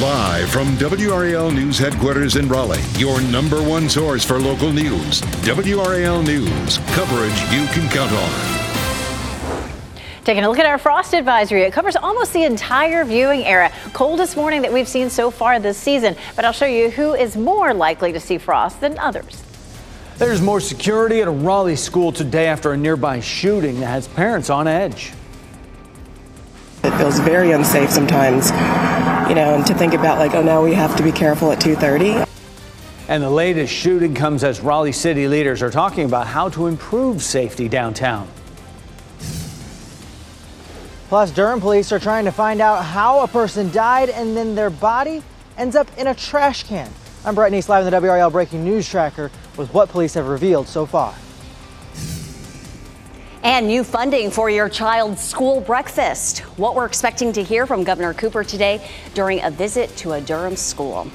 Live from WRAL News headquarters in Raleigh, your number one source for local news. WRAL News, coverage you can count on. Taking a look at our frost advisory, it covers almost the entire viewing area. Coldest morning that we've seen so far this season, but I'll show you who is more likely to see frost than others. There's more security at a Raleigh school today after a nearby shooting that has parents on edge. It feels very unsafe sometimes, you know, and to think about like, oh, now we have to be careful at 2:30. And the latest shooting comes as Raleigh city leaders are talking about how to improve safety downtown. Plus, Durham police are trying to find out how a person died and then their body ends up in a trash can. I'm Brett Neese live in the WRAL Breaking News Tracker with what police have revealed so far. And new funding for your child's school breakfast. What we're expecting to hear from Governor Cooper today during a visit to a Durham school.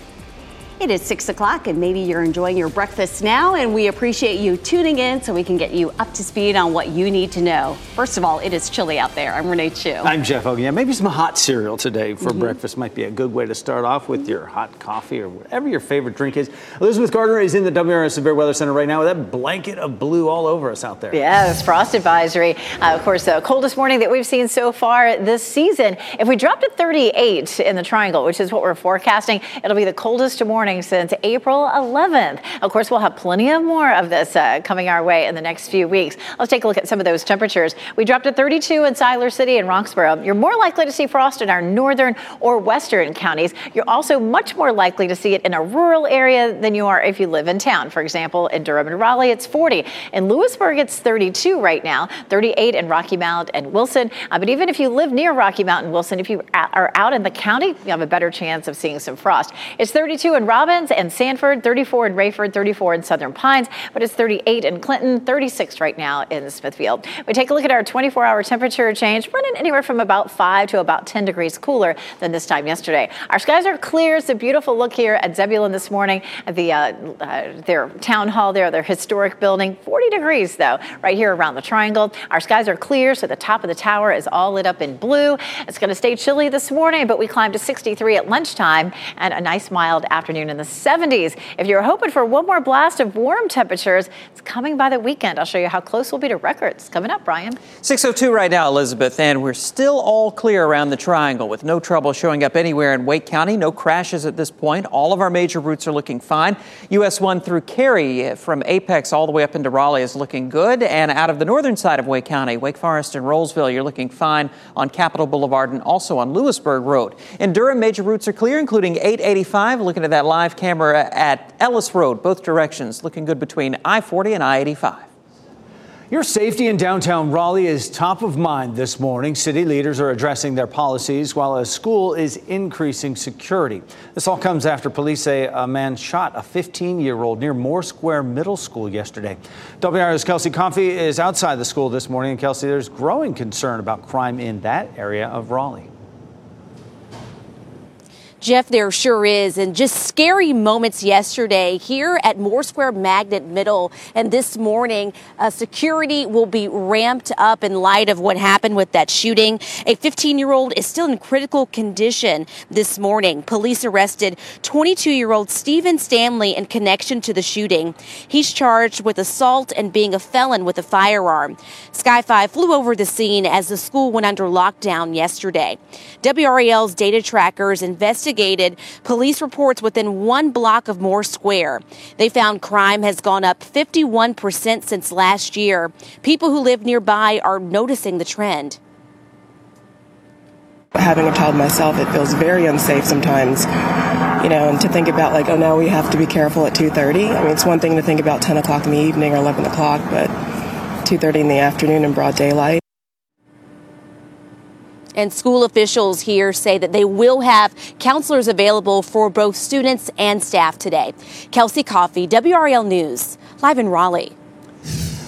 It is six o'clock, and maybe you're enjoying your breakfast now, and we appreciate you tuning in so we can get you up to speed on what you need to know. First of all, it is chilly out there. I'm Renee Chun. I'm Jeff Hogan. Yeah, maybe some hot cereal today for mm-hmm. breakfast might be a good way to start off with your hot coffee or whatever your favorite drink is. Elizabeth Gardner is in the WRS Severe Weather Center right now with that blanket of blue all over us out there. Yes, frost advisory. Uh, of course, the coldest morning that we've seen so far this season. If we drop to 38 in the triangle, which is what we're forecasting, it'll be the coldest morning since April 11th. Of course, we'll have plenty of more of this uh, coming our way in the next few weeks. Let's take a look at some of those temperatures. We dropped to 32 in Siler City and Roxboro. You're more likely to see frost in our northern or western counties. You're also much more likely to see it in a rural area than you are if you live in town. For example, in Durham and Raleigh, it's 40. In Louisburg, it's 32 right now, 38 in Rocky Mount and Wilson. Uh, but even if you live near Rocky Mount and Wilson, if you are out in the county, you have a better chance of seeing some frost. It's 32 in Robbins and Sanford, 34 in Raeford, 34 in Southern Pines, but it's 38 in Clinton, 36 right now in Smithfield. We take a look at our 24 hour temperature change, running anywhere from about 5 to about 10 degrees cooler than this time yesterday. Our skies are clear. It's a beautiful look here at Zebulon this morning at the uh, uh, their town hall there, their historic building. 40 degrees though, right here around the triangle. Our skies are clear, so the top of the tower is all lit up in blue. It's going to stay chilly this morning, but we climbed to 63 at lunchtime and a nice mild afternoon in the 70s. If you're hoping for one more blast of warm temperatures, it's coming by the weekend. I'll show you how close we'll be to records coming up, Brian. 602 right now, Elizabeth, and we're still all clear around the triangle with no trouble showing up anywhere in Wake County. No crashes at this point. All of our major routes are looking fine. US 1 through Cary eh, from Apex all the way up into Raleigh is looking good. And out of the northern side of Wake County, Wake Forest and Rolesville, you're looking fine on Capitol Boulevard and also on Louisburg Road. In Durham, major routes are clear, including 885. Looking at that live camera at Ellis Road, both directions, looking good between I 40 and I 85. Your safety in downtown Raleigh is top of mind this morning. City leaders are addressing their policies while a school is increasing security. This all comes after police say a man shot a 15 year old near Moore Square Middle School yesterday. WR's Kelsey Coffey is outside the school this morning. And Kelsey, there's growing concern about crime in that area of Raleigh. Jeff, there sure is. And just scary moments yesterday here at Moore Square Magnet Middle. And this morning, uh, security will be ramped up in light of what happened with that shooting. A 15 year old is still in critical condition this morning. Police arrested 22 year old Stephen Stanley in connection to the shooting. He's charged with assault and being a felon with a firearm. Sky 5 flew over the scene as the school went under lockdown yesterday. WRAL's data trackers investigated investigated police reports within one block of Moore Square. They found crime has gone up 51% since last year. People who live nearby are noticing the trend. Having a child myself, it feels very unsafe sometimes. You know, and to think about like, oh, now we have to be careful at 2:30. I mean, it's one thing to think about 10 o'clock in the evening or 11 o'clock, but 2:30 in the afternoon in broad daylight. And school officials here say that they will have counselors available for both students and staff today. Kelsey Coffey, WRAL News, live in Raleigh.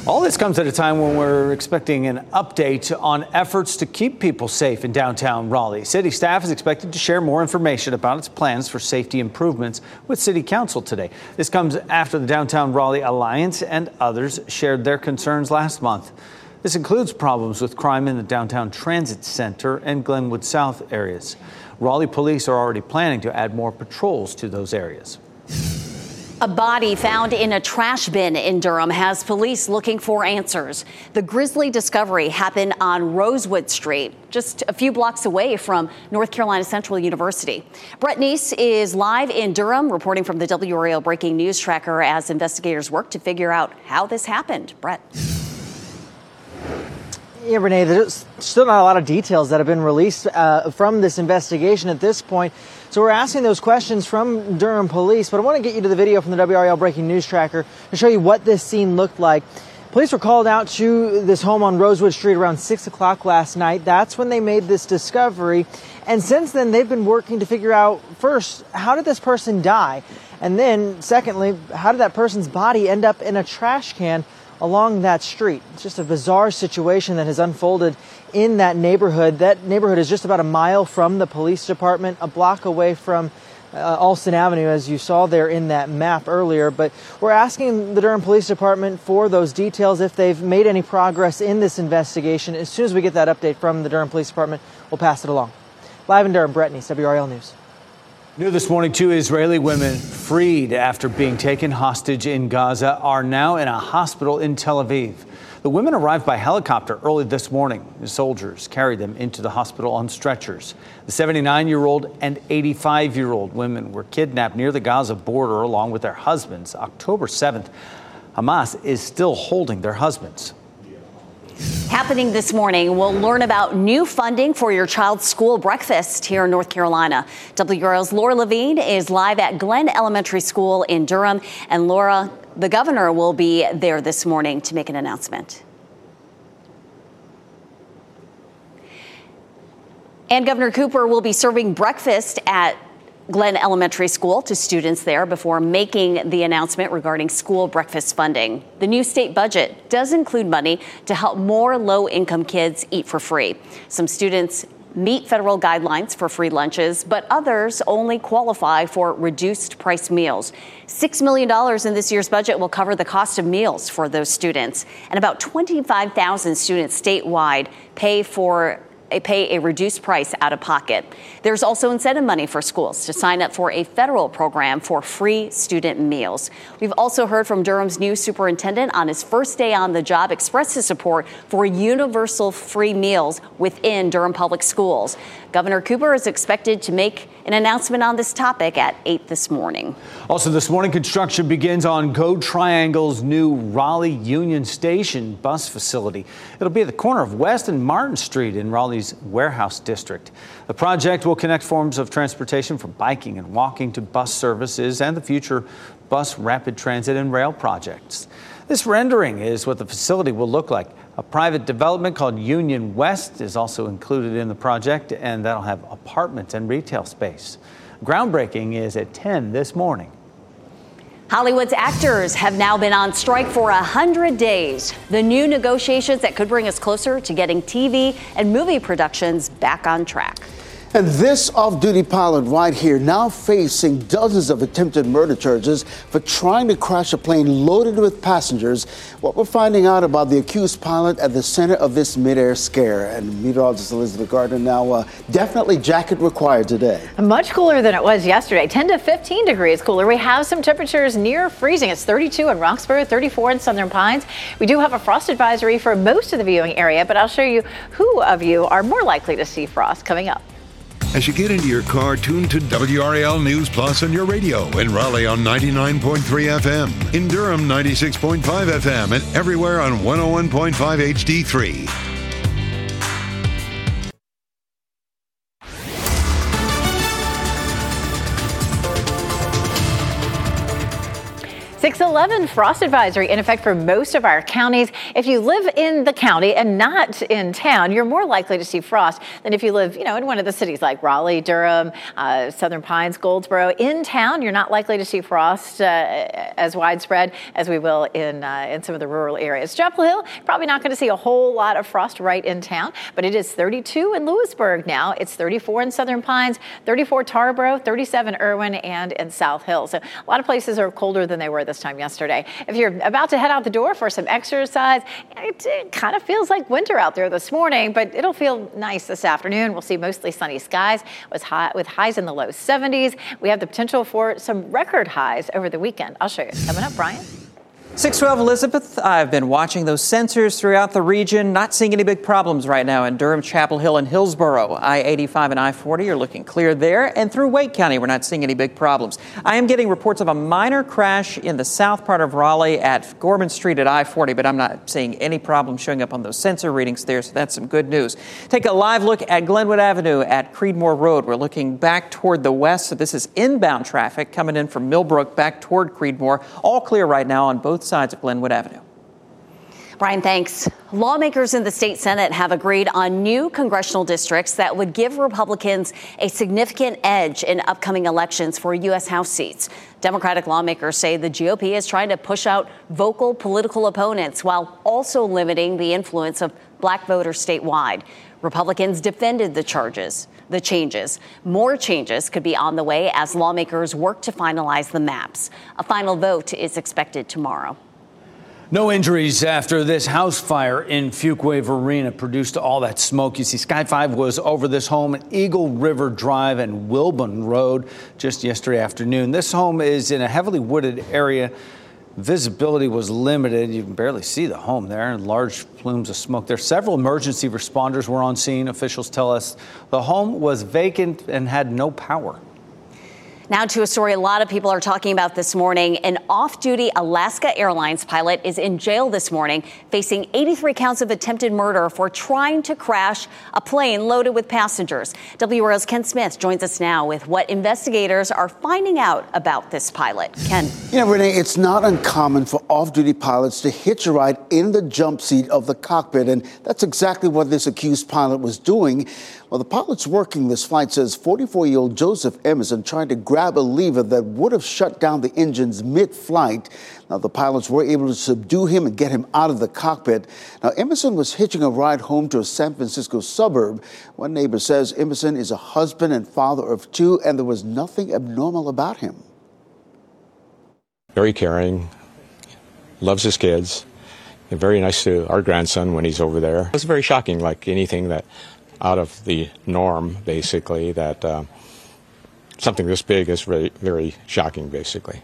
All this comes at a time when we're expecting an update on efforts to keep people safe in downtown Raleigh. City staff is expected to share more information about its plans for safety improvements with City Council today. This comes after the Downtown Raleigh Alliance and others shared their concerns last month. This includes problems with crime in the downtown transit center and Glenwood South areas. Raleigh police are already planning to add more patrols to those areas. A body found in a trash bin in Durham has police looking for answers. The grisly discovery happened on Rosewood Street, just a few blocks away from North Carolina Central University. Brett Neese is live in Durham, reporting from the WRAL Breaking News Tracker as investigators work to figure out how this happened. Brett. Yeah, Renee, there's still not a lot of details that have been released uh, from this investigation at this point. So we're asking those questions from Durham police, but I want to get you to the video from the WRAL Breaking News Tracker to show you what this scene looked like. Police were called out to this home on Rosewood Street around 6 o'clock last night. That's when they made this discovery. And since then, they've been working to figure out first, how did this person die? And then, secondly, how did that person's body end up in a trash can along that street? It's just a bizarre situation that has unfolded in that neighborhood. That neighborhood is just about a mile from the police department, a block away from uh, Alston Avenue, as you saw there in that map earlier. But we're asking the Durham Police Department for those details, if they've made any progress in this investigation. As soon as we get that update from the Durham Police Department, we'll pass it along. Live in Durham, Brett Neese, WRAL News. New this morning, two Israeli women freed after being taken hostage in Gaza are now in a hospital in Tel Aviv. The women arrived by helicopter early this morning. The soldiers carried them into the hospital on stretchers. The 79 year old and 85 year old women were kidnapped near the Gaza border along with their husbands October 7th. Hamas is still holding their husbands. Happening this morning, we'll learn about new funding for your child's school breakfast here in North Carolina. WRAL's Laura Levine is live at Glenn Elementary School in Durham. And Laura, the governor will be there this morning to make an announcement. And Governor Cooper will be serving breakfast at Glenn Elementary School to students there before making the announcement regarding school breakfast funding. The new state budget does include money to help more low income kids eat for free. Some students meet federal guidelines for free lunches, but others only qualify for reduced price meals. $6 million in this year's budget will cover the cost of meals for those students, and about 25,000 students statewide pay for pay a reduced price out of pocket. There's also incentive money for schools to sign up for a federal program for free student meals. We've also heard from Durham's new superintendent on his first day on the job express his support for universal free meals within Durham Public Schools. Governor Cooper is expected to make an announcement on this topic at 8 this morning. Also, this morning, construction begins on Go Triangle's new Raleigh Union Station bus facility. It'll be at the corner of West and Martin Street in Raleigh's warehouse district. The project will connect forms of transportation from biking and walking to bus services and the future bus rapid transit and rail projects. This rendering is what the facility will look like. A private development called Union West is also included in the project, and that'll have apartments and retail space. Groundbreaking is at 10 this morning. Hollywood's actors have now been on strike for 100 days. The new negotiations that could bring us closer to getting TV and movie productions back on track. And this off duty pilot right here now facing dozens of attempted murder charges for trying to crash a plane loaded with passengers. What we're finding out about the accused pilot at the center of this midair scare. And meteorologist Elizabeth Gardner now uh, definitely jacket required today. Much cooler than it was yesterday, 10 to 15 degrees cooler. We have some temperatures near freezing. It's 32 in Roxboro, 34 in Southern Pines. We do have a frost advisory for most of the viewing area, but I'll show you who of you are more likely to see frost coming up. As you get into your car, tune to WRAL News Plus on your radio in Raleigh on 99.3 FM, in Durham 96.5 FM, and everywhere on 101.5 HD3. 611 frost advisory in effect for most of our counties. If you live in the county and not in town, you're more likely to see frost than if you live, you know, in one of the cities like Raleigh, Durham, uh, Southern Pines, Goldsboro. In town, you're not likely to see frost uh, as widespread as we will in uh, in some of the rural areas. Chapel Hill, probably not going to see a whole lot of frost right in town, but it is 32 in Louisburg now. It's 34 in Southern Pines, 34 Tarboro, 37 Erwin, and in South Hill. So a lot of places are colder than they were this time yesterday. If you're about to head out the door for some exercise, it, it kind of feels like winter out there this morning, but it'll feel nice this afternoon. We'll see mostly sunny skies with, high, with highs in the low 70s. We have the potential for some record highs over the weekend. I'll show you. Coming up, Brian. 612 Elizabeth, I've been watching those sensors throughout the region, not seeing any big problems right now in Durham, Chapel Hill, and Hillsborough. I 85 and I 40 are looking clear there, and through Wake County, we're not seeing any big problems. I am getting reports of a minor crash in the south part of Raleigh at Gorman Street at I 40, but I'm not seeing any problems showing up on those sensor readings there, so that's some good news. Take a live look at Glenwood Avenue at Creedmoor Road. We're looking back toward the west, so this is inbound traffic coming in from Millbrook back toward Creedmoor. All clear right now on both sides of Glenwood Avenue. Brian, thanks. Lawmakers in the state Senate have agreed on new congressional districts that would give Republicans a significant edge in upcoming elections for U.S. House seats. Democratic lawmakers say the GOP is trying to push out vocal political opponents while also limiting the influence of black voters statewide. Republicans defended the charges, the changes. More changes could be on the way as lawmakers work to finalize the maps. A final vote is expected tomorrow. No injuries after this house fire in Fuquay-Varina produced all that smoke. You see, Sky 5 was over this home at Eagle River Drive and Wilburn Road just yesterday afternoon. This home is in a heavily wooded area. Visibility was limited. You can barely see the home there, and large plumes of smoke. There several emergency responders were on scene. Officials tell us the home was vacant and had no power. Now to a story a lot of people are talking about this morning. An off-duty Alaska Airlines pilot is in jail this morning, facing 83 counts of attempted murder for trying to crash a plane loaded with passengers. WRAL's Ken Smith joins us now with what investigators are finding out about this pilot. Ken. You know, Renee, it's not uncommon for off-duty pilots to hitch a ride in the jump seat of the cockpit, and that's exactly what this accused pilot was doing. Well, the pilot's working this flight says 44 year old Joseph Emerson tried to grab a lever that would have shut down the engines mid flight. Now, the pilots were able to subdue him and get him out of the cockpit. Now, Emerson was hitching a ride home to a San Francisco suburb. One neighbor says Emerson is a husband and father of two, and there was nothing abnormal about him. Very caring, loves his kids, very nice to our grandson when he's over there. It was very shocking, like anything that out of the norm, basically, that uh, something this big is very, very shocking, basically.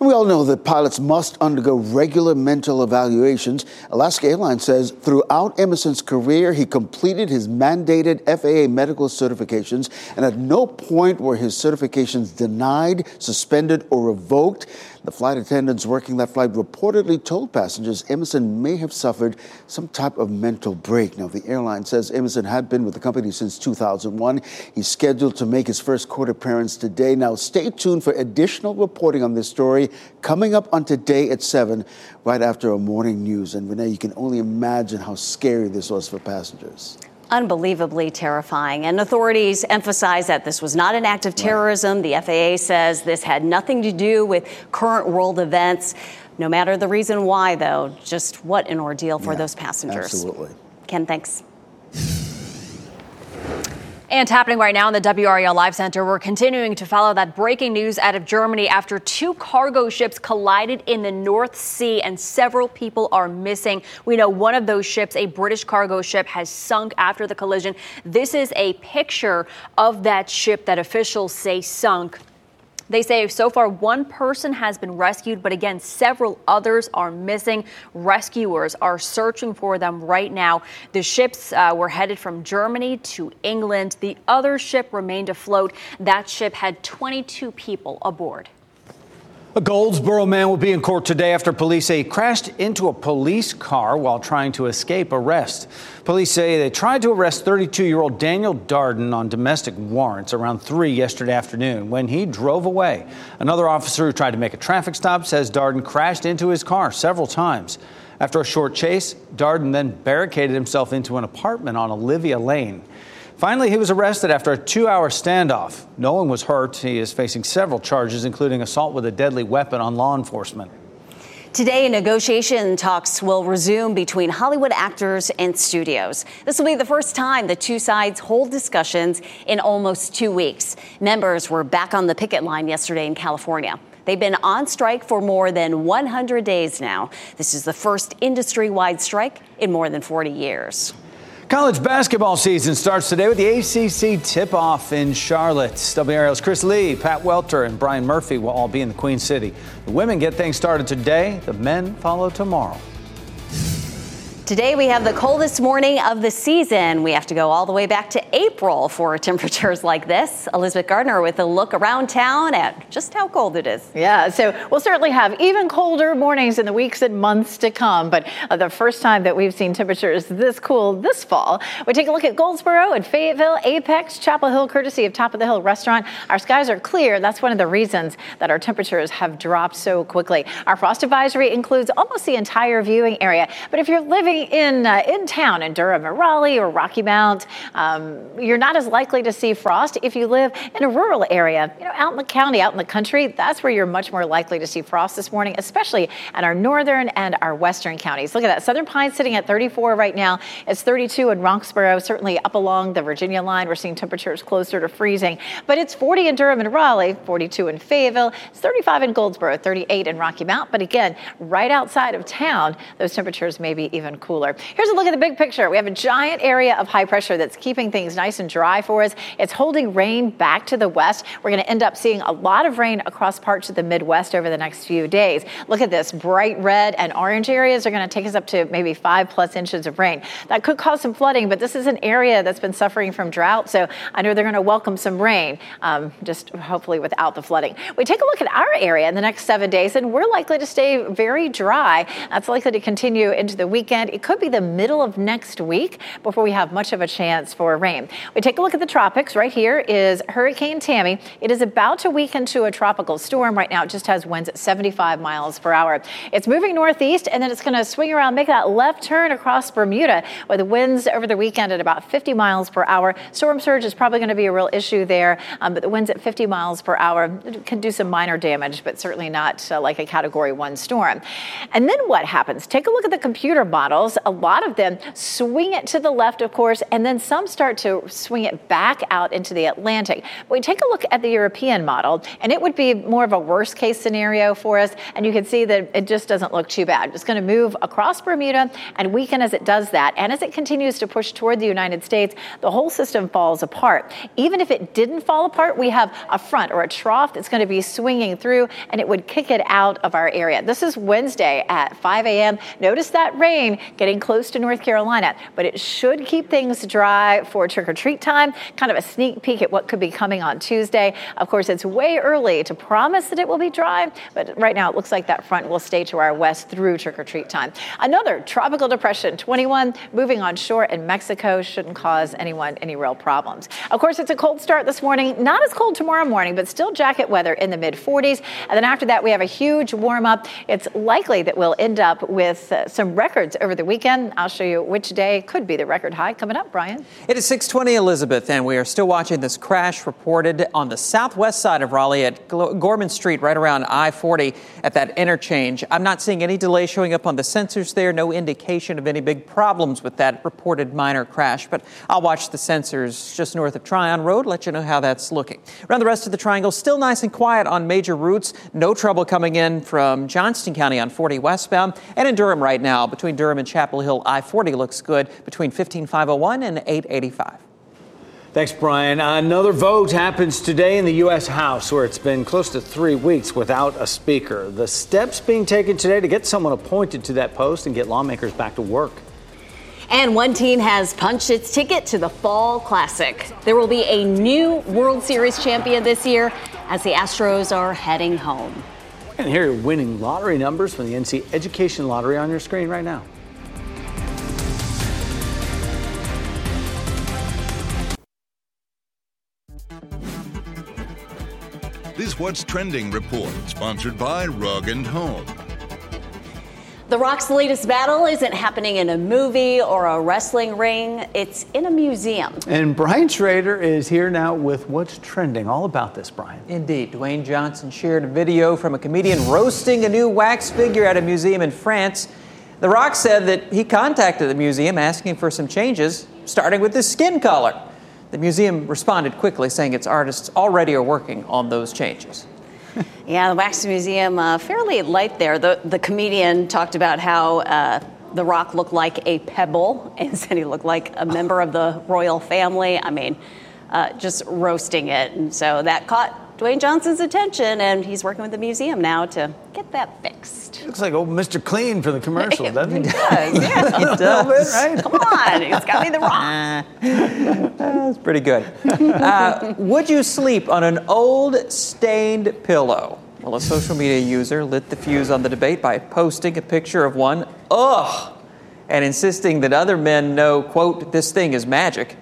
And we all know that pilots must undergo regular mental evaluations. Alaska Airlines says throughout Emerson's career, he completed his mandated FAA medical certifications, and at no point were his certifications denied, suspended, or revoked. The flight attendants working that flight reportedly told passengers Emerson may have suffered some type of mental break. Now, the airline says Emerson had been with the company since 2001. He's scheduled to make his first court appearance today. Now, stay tuned for additional reporting on this story coming up on today at 7, right after our morning news. And Renee, you can only imagine how scary this was for passengers unbelievably terrifying. And authorities emphasize that this was not an act of terrorism. The FAA says this had nothing to do with current world events. No matter the reason why, though, just what an ordeal for yeah, those passengers. Absolutely. Ken, thanks. And happening right now in the WRAL Live Center, we're continuing to follow that breaking news out of Germany after two cargo ships collided in the North Sea and several people are missing. We know one of those ships, a British cargo ship, has sunk after the collision. This is a picture of that ship that officials say sunk. They say so far one person has been rescued, but again, several others are missing. Rescuers are searching for them right now. The ships uh, were headed from Germany to England. The other ship remained afloat. That ship had 22 people aboard. A Goldsboro man will be in court today after police say he crashed into a police car while trying to escape arrest. Police say they tried to arrest 32 year old Daniel Darden on domestic warrants around 3 yesterday afternoon when he drove away. Another officer who tried to make a traffic stop says Darden crashed into his car several times. After a short chase, Darden then barricaded himself into an apartment on Olivia Lane. Finally, he was arrested after a two hour standoff. No one was hurt. He is facing several charges, including assault with a deadly weapon on law enforcement. Today, negotiation talks will resume between Hollywood actors and studios. This will be the first time the two sides hold discussions in almost two weeks. Members were back on the picket line yesterday in California. They've been on strike for more than 100 days now. This is the first industry wide strike in more than 40 years. College basketball season starts today with the ACC tip off in Charlotte. WRAL's Chris Lee, Pat Welter, and Brian Murphy will all be in the Queen City. The women get things started today, the men follow tomorrow. Today we have the coldest morning of the season. We have to go all the way back to April for temperatures like this. Elizabeth Gardner with a look around town at just how cold it is. Yeah, so we'll certainly have even colder mornings in the weeks and months to come, but uh, the first time that we've seen temperatures this cool this fall. We take a look at Goldsboro and Fayetteville, Apex, Chapel Hill, courtesy of Top of the Hill Restaurant. Our skies are clear. That's one of the reasons that our temperatures have dropped so quickly. Our frost advisory includes almost the entire viewing area, but if you're living in uh, in town in Durham or Raleigh or Rocky Mount, um, you're not as likely to see frost if you live in a rural area. You know, out in the county, out in the country, that's where you're much more likely to see frost this morning, especially at our northern and our western counties. Look at that. Southern Pines sitting at 34 right now. It's 32 in Roxboro, certainly up along the Virginia line. We're seeing temperatures closer to freezing, but it's 40 in Durham and Raleigh, 42 in Fayetteville, it's 35 in Goldsboro, 38 in Rocky Mount. But again, right outside of town, those temperatures may be even cooler cooler. Here's a look at the big picture. We have a giant area of high pressure that's keeping things nice and dry for us. It's holding rain back to the west. We're going to end up seeing a lot of rain across parts of the Midwest over the next few days. Look at this bright red and orange areas are going to take us up to maybe five plus inches of rain. That could cause some flooding, but this is an area that's been suffering from drought, so I know they're going to welcome some rain, um, just hopefully without the flooding. We take a look at our area in the next seven days, and we're likely to stay very dry. That's likely to continue into the weekend. It could be the middle of next week before we have much of a chance for rain. We take a look at the tropics. Right here is Hurricane Tammy. It is about to weaken to a tropical storm. Right now, it just has winds at 75 miles per hour. It's moving northeast and then it's going to swing around, make that left turn across Bermuda with the winds over the weekend at about 50 miles per hour. Storm surge is probably going to be a real issue there, um, but the winds at 50 miles per hour can do some minor damage, but certainly not uh, like a category one storm. And then what happens? Take a look at the computer a lot of them swing it to the left, of course, and then some start to swing it back out into the Atlantic. We take a look at the European model, and it would be more of a worst case scenario for us. And you can see that it just doesn't look too bad. It's going to move across Bermuda and weaken as it does that. And as it continues to push toward the United States, the whole system falls apart. Even if it didn't fall apart, we have a front or a trough that's going to be swinging through and it would kick it out of our area. This is Wednesday at 5 a.m. Notice that rain getting close to North Carolina, but it should keep things dry for trick or treat time. Kind of a sneak peek at what could be coming on Tuesday. Of course, it's way early to promise that it will be dry, but right now it looks like that front will stay to our west through trick or treat time. Another tropical depression, 21, moving on shore in Mexico, shouldn't cause anyone any real problems. Of course, it's a cold start this morning, not as cold tomorrow morning, but still jacket weather in the mid 40s. And then after that, we have a huge warm up. It's likely that we'll end up with uh, some records over the weekend. I'll show you which day could be the record high coming up, Brian. It is 620 Elizabeth, and we are still watching this crash reported on the southwest side of Raleigh at Gorman Street, right around I 40 at that interchange. I'm not seeing any delay showing up on the sensors there, no indication of any big problems with that reported minor crash, but I'll watch the sensors just north of Tryon Road, let you know how that's looking. Around the rest of the triangle, still nice and quiet on major routes. No trouble coming in from Johnston County on 40 westbound, and in Durham right now between Durham and Chapel Hill I 40 looks good between 15501 and 885. Thanks, Brian. Another vote happens today in the U.S. House, where it's been close to three weeks without a speaker. The steps being taken today to get someone appointed to that post and get lawmakers back to work. And one team has punched its ticket to the Fall Classic. There will be a new World Series champion this year as the Astros are heading home. And here are winning lottery numbers from the NC Education Lottery on your screen right now. What's Trending report, sponsored by Rug and Home. The Rock's latest battle isn't happening in a movie or a wrestling ring, it's in a museum. And Brian Schrader is here now with what's trending. All about this, Brian. Indeed. Dwayne Johnson shared a video from a comedian roasting a new wax figure at a museum in France. The Rock said that he contacted the museum asking for some changes, starting with his skin color. The museum responded quickly, saying its artists already are working on those changes. Yeah, the Wax Museum, uh, fairly light there. The, the comedian talked about how uh, The Rock looked like a pebble and said he looked like a member of the royal family. I mean, uh, just roasting it. And so that caught Dwayne Johnson's attention, and he's working with the museum now to get that fixed. Looks like old Mr. Clean for the commercial, doesn't he? He does, yeah. He does. right? Come on, it's got be The Rock. That's pretty good. Uh, would you sleep on an old stained pillow? Well, a social media user lit the fuse on the debate by posting a picture of one, ugh, and insisting that other men know, quote, this thing is magic.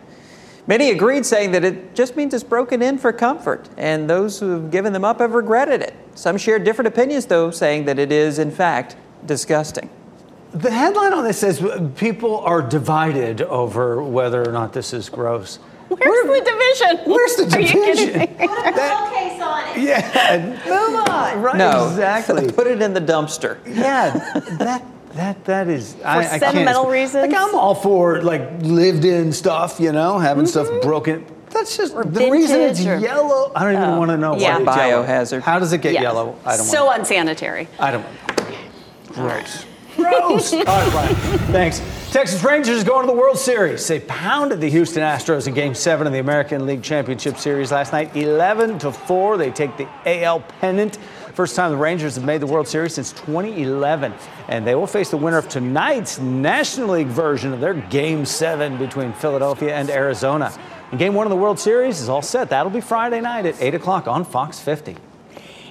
Many agreed, saying that it just means it's broken in for comfort, and those who have given them up have regretted it. Some shared different opinions, though, saying that it is, in fact, disgusting. The headline on this says people are divided over whether or not this is gross. Where's the division? Where's the Are you division? kidding me? case on it. Yeah, Move on. right. No, exactly. Put it in the dumpster. Yeah, that that that is for I, I can't sentimental reasons? Like I'm all for like lived in stuff, you know, having mm-hmm. stuff broken. That's just Or the reason it's or- yellow. I don't even Oh, want to know yeah. why it's yellow. Biohazard. How does it get Yes. yellow? I don't know. So want. unsanitary. I don't. Gross. Gross. All right, Brian. Thanks. Texas Rangers going to the World Series. They pounded the Houston Astros in Game Seven of the American League Championship Series last night, 11 to four. They take the AL pennant. First time the Rangers have made the World Series since 2011, and they will face the winner of tonight's National League version of their Game Seven between Philadelphia and Arizona. And Game One of the World Series is all set. That'll be Friday night at 8 o'clock on Fox 50.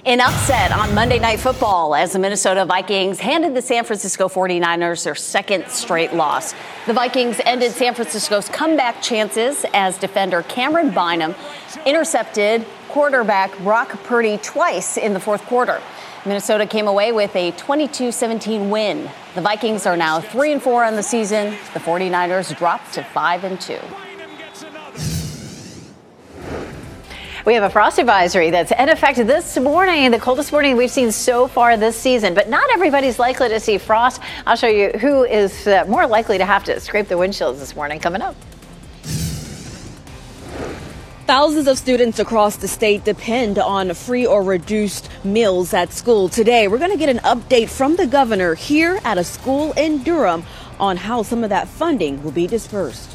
An upset on Monday Night Football as the Minnesota Vikings handed the San Francisco 49ers their second straight loss. The Vikings ended San Francisco's comeback chances as defender Camryn Bynum intercepted quarterback Brock Purdy twice in the fourth quarter. Minnesota came away with a 22-17 win. The Vikings are now 3 and 4 on the season. The 49ers dropped to 5 and 2. We have a frost advisory that's in effect this morning, the coldest morning we've seen so far this season. But not everybody's likely to see frost. I'll show you who is uh, more likely to have to scrape the windshields this morning coming up. Thousands of students across the state depend on free or reduced meals at school. Today, we're going to get an update from the governor here at a school in Durham on how some of that funding will be dispersed.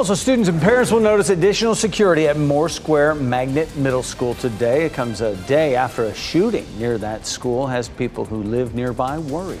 Also, students and parents will notice additional security at Moore Square Magnet Middle School today. It comes a day after a shooting near that school has people who live nearby worried.